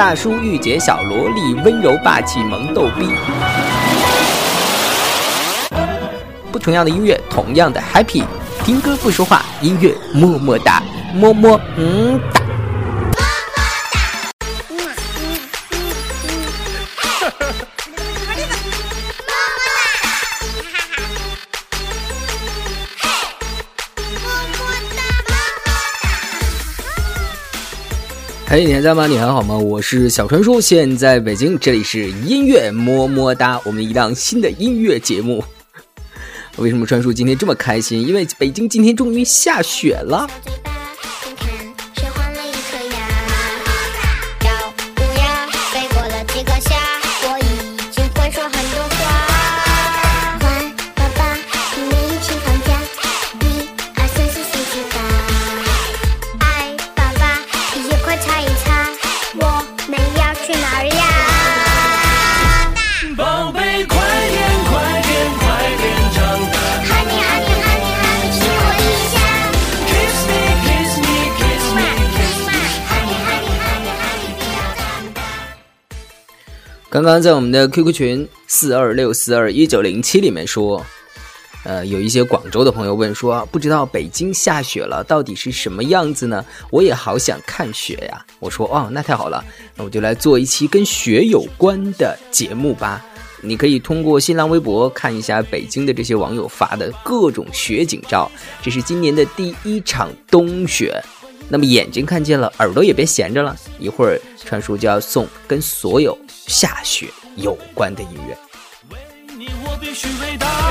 大叔、御姐、小萝莉、温柔、霸气、萌逗逼。不同样的音乐，同样的 happy。听歌不说话，音乐么么哒，么么嗯哒。嘿，你还在吗？你还好吗？我是小传叔，现在北京，这里是音乐么么哒，我们一档新的音乐节目。为什么川叔今天这么开心？因为北京今天终于下雪了。刚刚在我们的 QQ 群四二六四二一九零七里面说，呃，有一些广州的朋友问说，不知道北京下雪了，到底是什么样子呢？我也好想看雪呀。我说，哦，那太好了，那我就来做一期跟雪有关的节目吧。你可以通过新浪微博看一下北京的这些网友发的各种雪景照。这是今年的第一场冬雪。那么眼睛看见了，耳朵也别闲着了。一会儿川叔就要送跟所有下雪有关的音乐。宝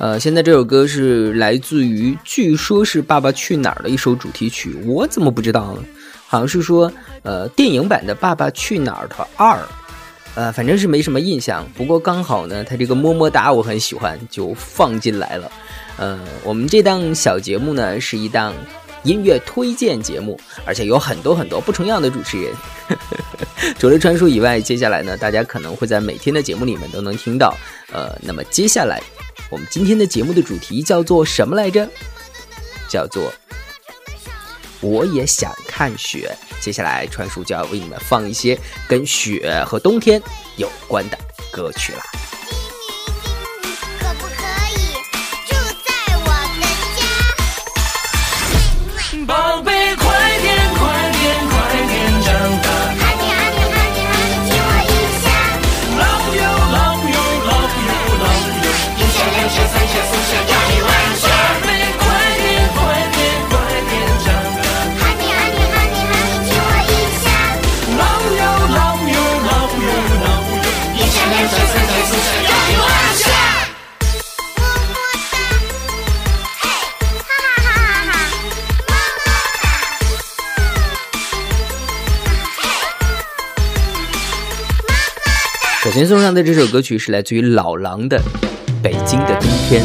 呃，现在这首歌是来自于，据说是《爸爸去哪儿》的一首主题曲，我怎么不知道呢？好像是说，呃，电影版的《爸爸去哪儿》的二，呃，反正是没什么印象。不过刚好呢，他这个么么哒我很喜欢，就放进来了。呃，我们这档小节目呢，是一档音乐推荐节目，而且有很多很多不重样的主持人。除了川叔以外，接下来呢，大家可能会在每天的节目里面都能听到。呃，那么接下来。我们今天的节目的主题叫做什么来着？叫做我也想看雪。接下来，川叔就要为你们放一些跟雪和冬天有关的歌曲了。首先送上的这首歌曲是来自于老狼的《北京的冬天》。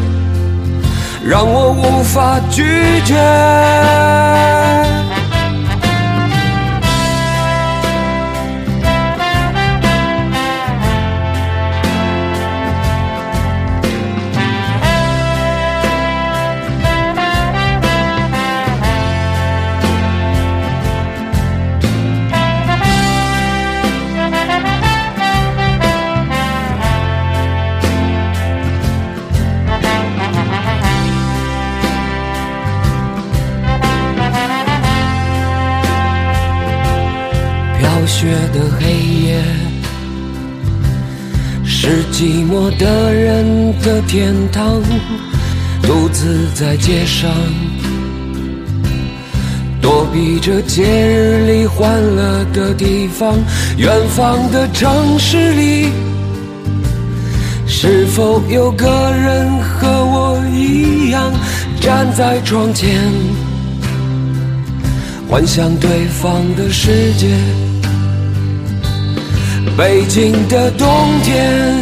让我无法拒绝。天堂。独自在街上，躲避着节日里欢乐的地方。远方的城市里，是否有个人和我一样站在窗前，幻想对方的世界？北京的冬天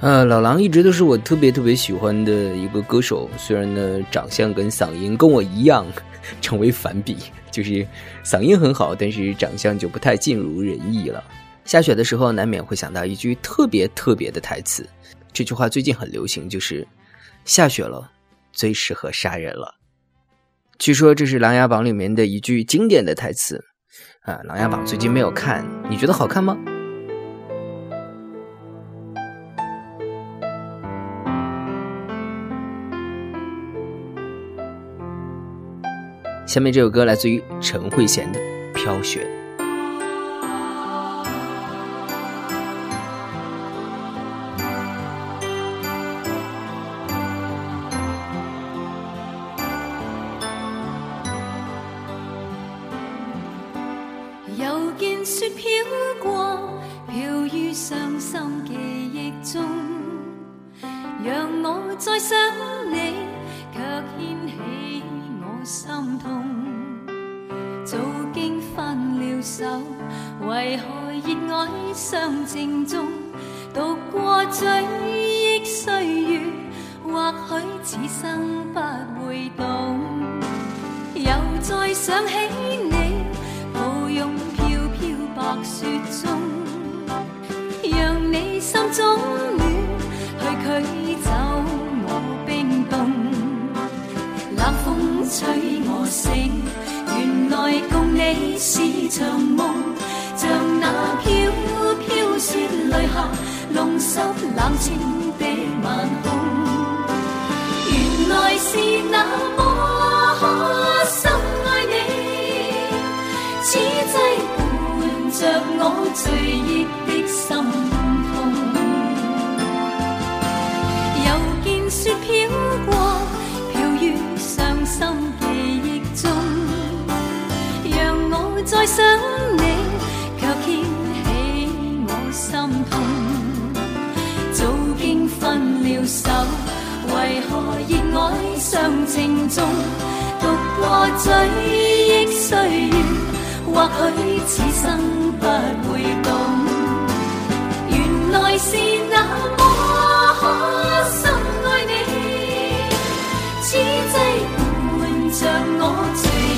呃，老狼一直都是我特别特别喜欢的一个歌手，虽然呢长相跟嗓音跟我一样，成为反比，就是嗓音很好，但是长相就不太尽如人意了。下雪的时候，难免会想到一句特别特别的台词，这句话最近很流行，就是。下雪了，最适合杀人了。据说这是《琅琊榜》里面的一句经典的台词啊！《琅琊榜》最近没有看，你觉得好看吗？下面这首歌来自于陈慧娴的飘雪。又见雪飘过飘于伤心记忆中让我再想海相正中，渡过追忆岁月，或许此生不会懂。又再想起你，抱拥飘飘白雪中，让你心中暖，去驱走我冰冻。冷风吹我醒，原来共你是场梦，像那飘。雪泪下，弄湿冷清的晚空。原来是那么深爱你，此际伴着我追忆的心痛。又见雪飘过，飘于伤心记忆中，让我再想。热爱尚情重，独过追忆岁月，或许此生不会懂。原来是那么可深爱你，此际伴着我醉。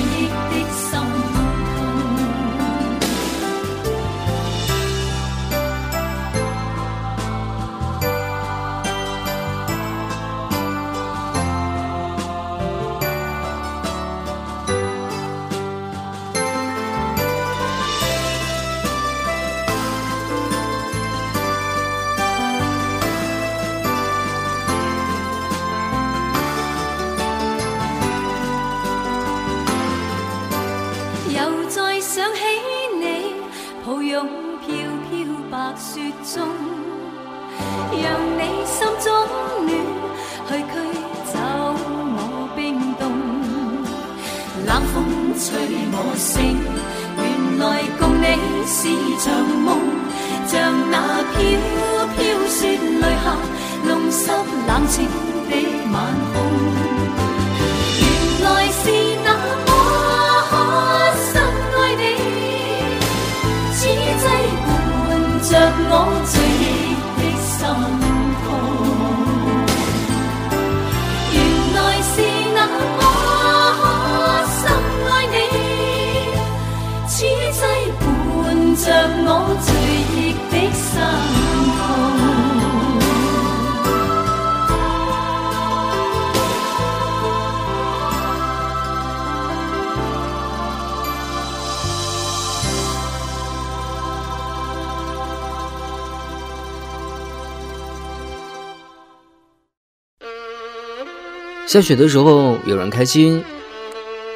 下雪的时候，有人开心，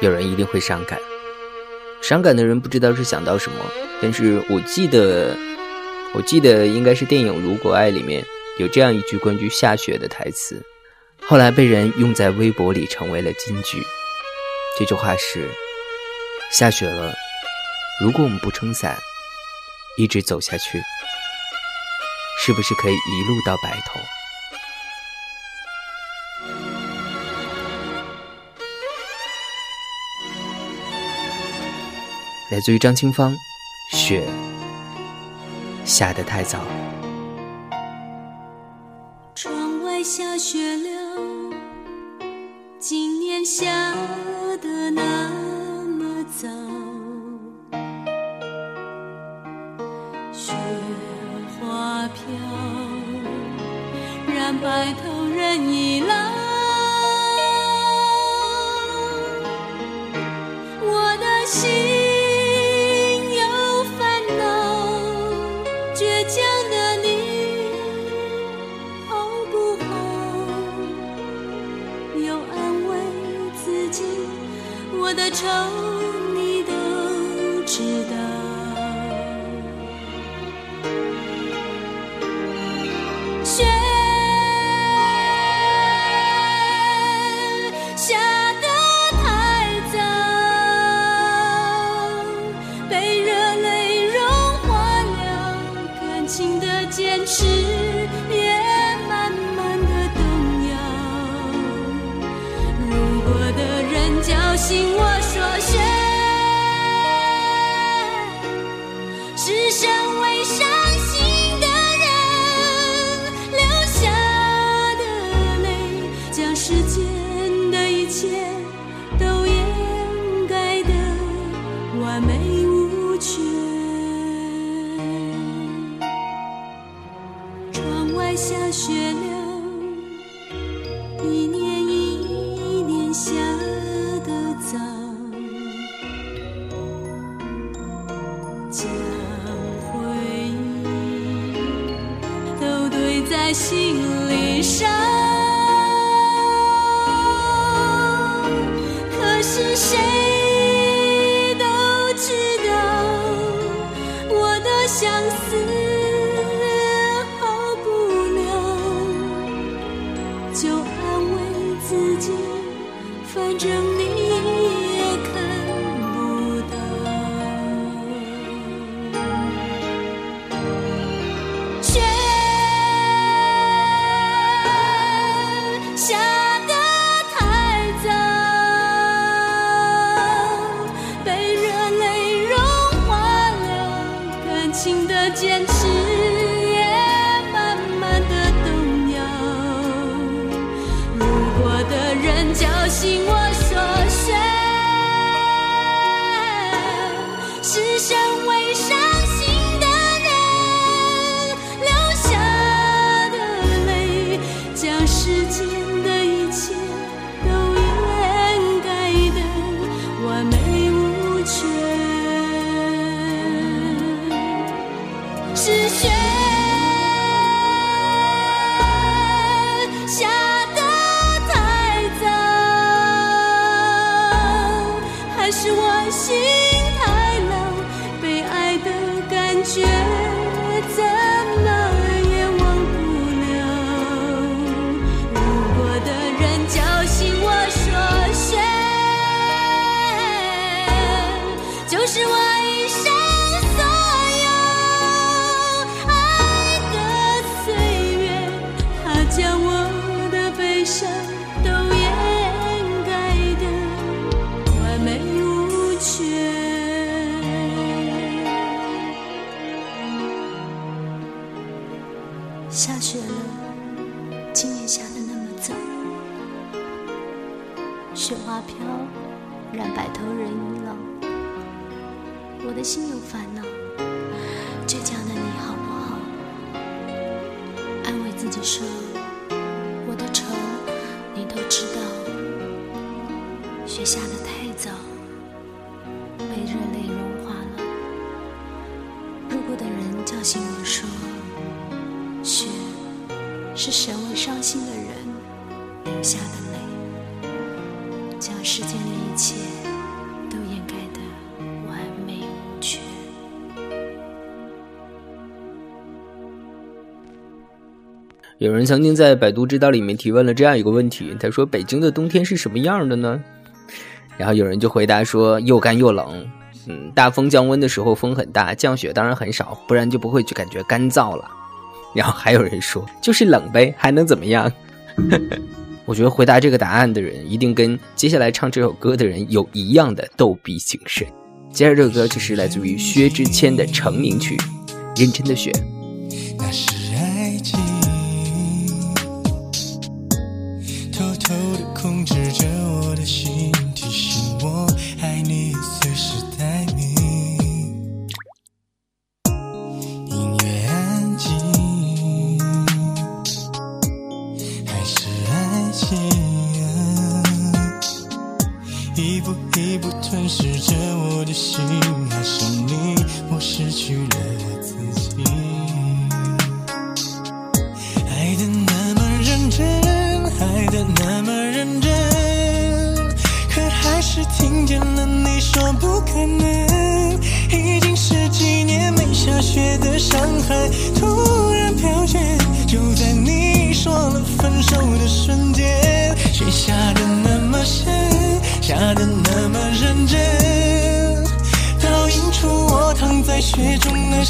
有人一定会伤感。伤感的人不知道是想到什么。但是我记得，我记得应该是电影《如果爱》里面有这样一句关于下雪的台词，后来被人用在微博里成为了金句。这句话是：下雪了，如果我们不撑伞，一直走下去，是不是可以一路到白头？来自于张清芳。雪下得太早，的心有烦恼，倔强的你好不好？安慰自己说，我的愁你都知道。雪下的。有人曾经在百度知道里面提问了这样一个问题他说北京的冬天是什么样的呢？然后有人就回答说又干又冷。嗯大风降温的时候风很大降雪当然很少不然就不会去感觉干燥了。然后还有人说就是冷呗还能怎么样？呵 呵我觉得回答这个答案的人一定跟接下来唱这首歌的人有一样的逗比精神。接着这首歌就是来自于薛之谦的成名曲认真的雪。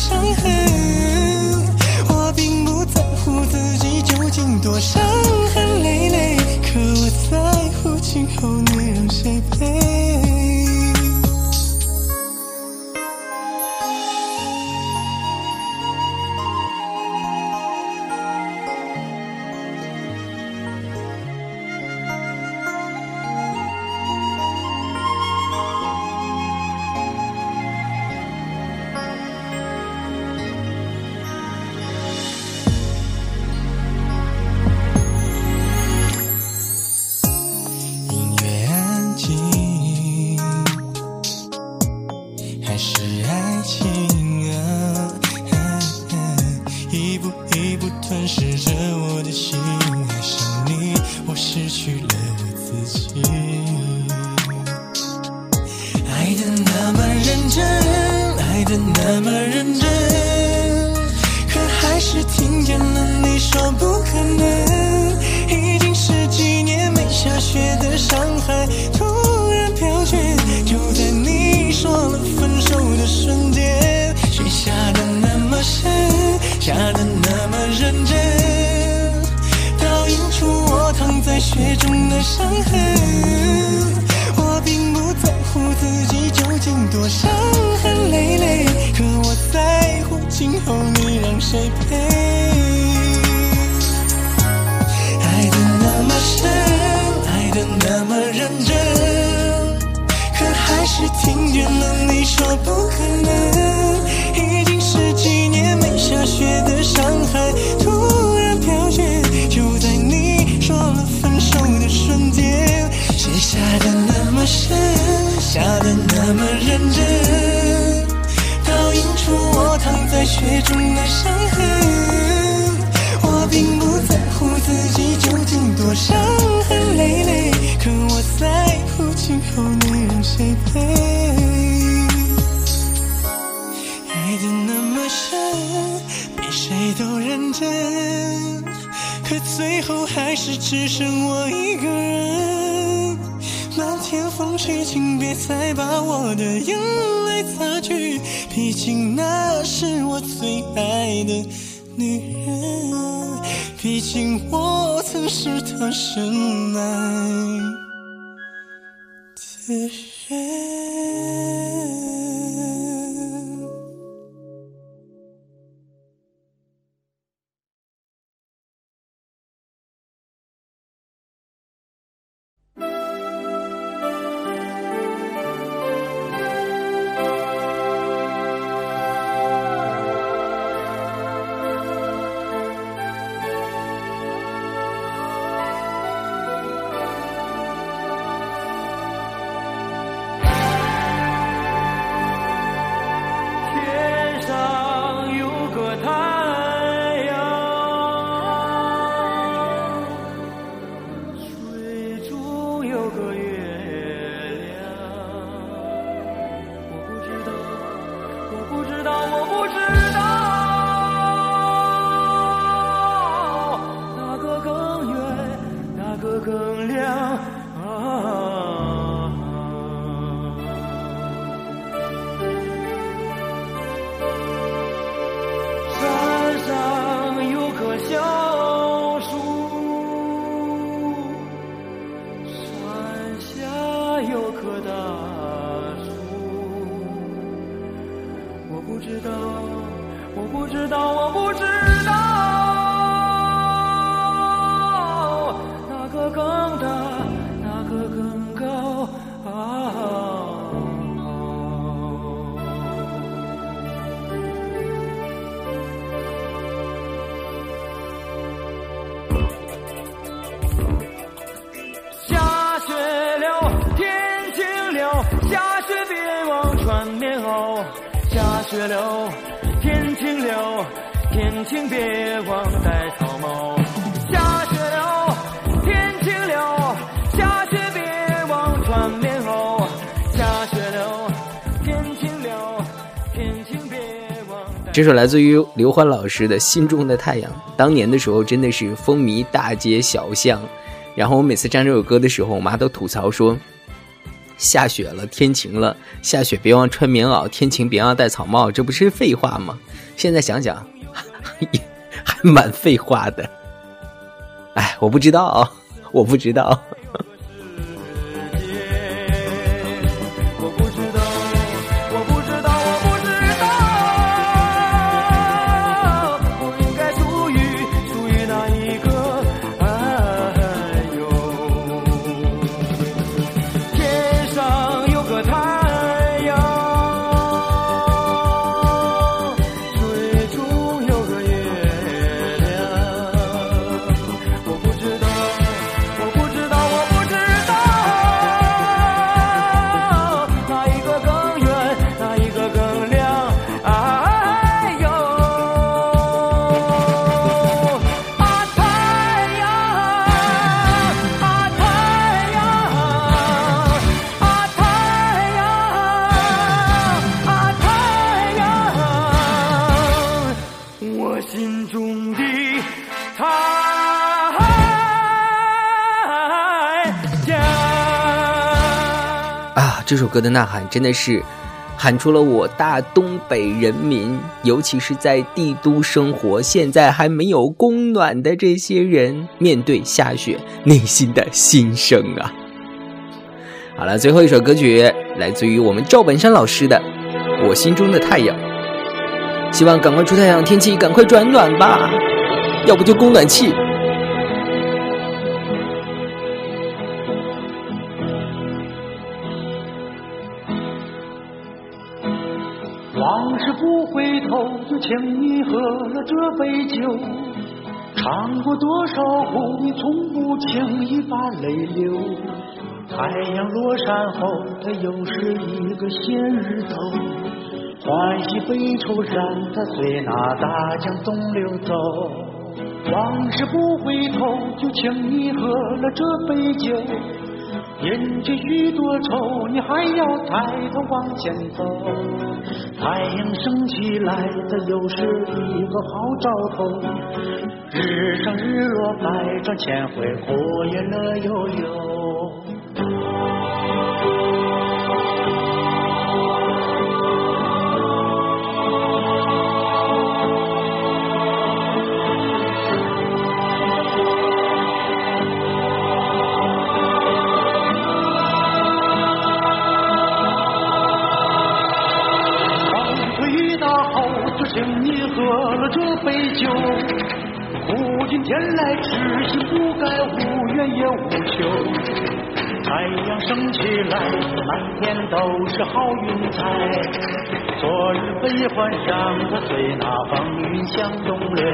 伤痕。不可能。已经十几年没下雪的上海，突然飘雪，就在你说了分手的瞬间，雪下的那么深，下的那么认真，倒映出我躺在雪中的伤痕。我并不在乎自己究竟多伤痕累累，可我在乎今后你让谁陪？都认真，可最后还是只剩我一个人。漫天风雪，请别再把我的眼泪擦去，毕竟那是我最爱的女人，毕竟我曾是她深爱的人。这首来自于刘欢老师的《心中的太阳》，当年的时候真的是风靡大街小巷。然后我每次唱这首歌的时候，我妈都吐槽说：“下雪了，天晴了，下雪别忘穿棉袄，天晴别忘戴草帽，这不是废话吗？”现在想想，还蛮废话的。哎，我不知道，我不知道。这首歌的呐喊真的是喊出了我大东北人民，尤其是在帝都生活、现在还没有供暖的这些人，面对下雪内心的心声啊！好了，最后一首歌曲来自于我们赵本山老师的《我心中的太阳》。希望赶快出太阳，天气赶快转暖吧，要不就供暖气。就请你喝了这杯酒。尝过多少苦，你从不轻易把泪流。太阳落山后，它又是一个新日头。欢喜悲愁，让它随那大江东流走。往事不回头，就请你喝了这杯酒。饮尽许多愁，你还要抬头往前走。太阳升起来，它又是一个好兆头。日升日落，百转千回，火焰乐悠悠。苦尽天来，痴心不改，无怨也无求。太阳升起来，满天都是好云彩。昨日悲欢，让它随那风云向东流。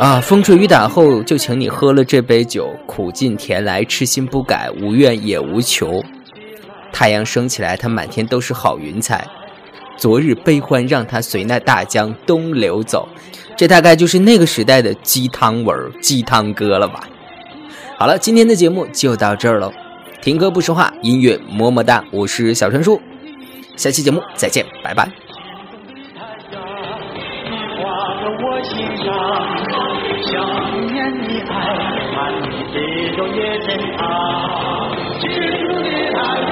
啊，风吹雨打后，就请你喝了这杯酒，苦尽甜来，痴心不改，无怨也无求。太阳升起来，它满天都是好云彩。昨日悲欢，让它随那大江东流走。这大概就是那个时代的鸡汤文、鸡汤歌了吧？好了，今天的节目就到这儿了。听歌不说话，音乐么么哒，我是小川叔，下期节目再见，拜拜。我心上，想念你，爱看你，这种也真好。记住你太阳。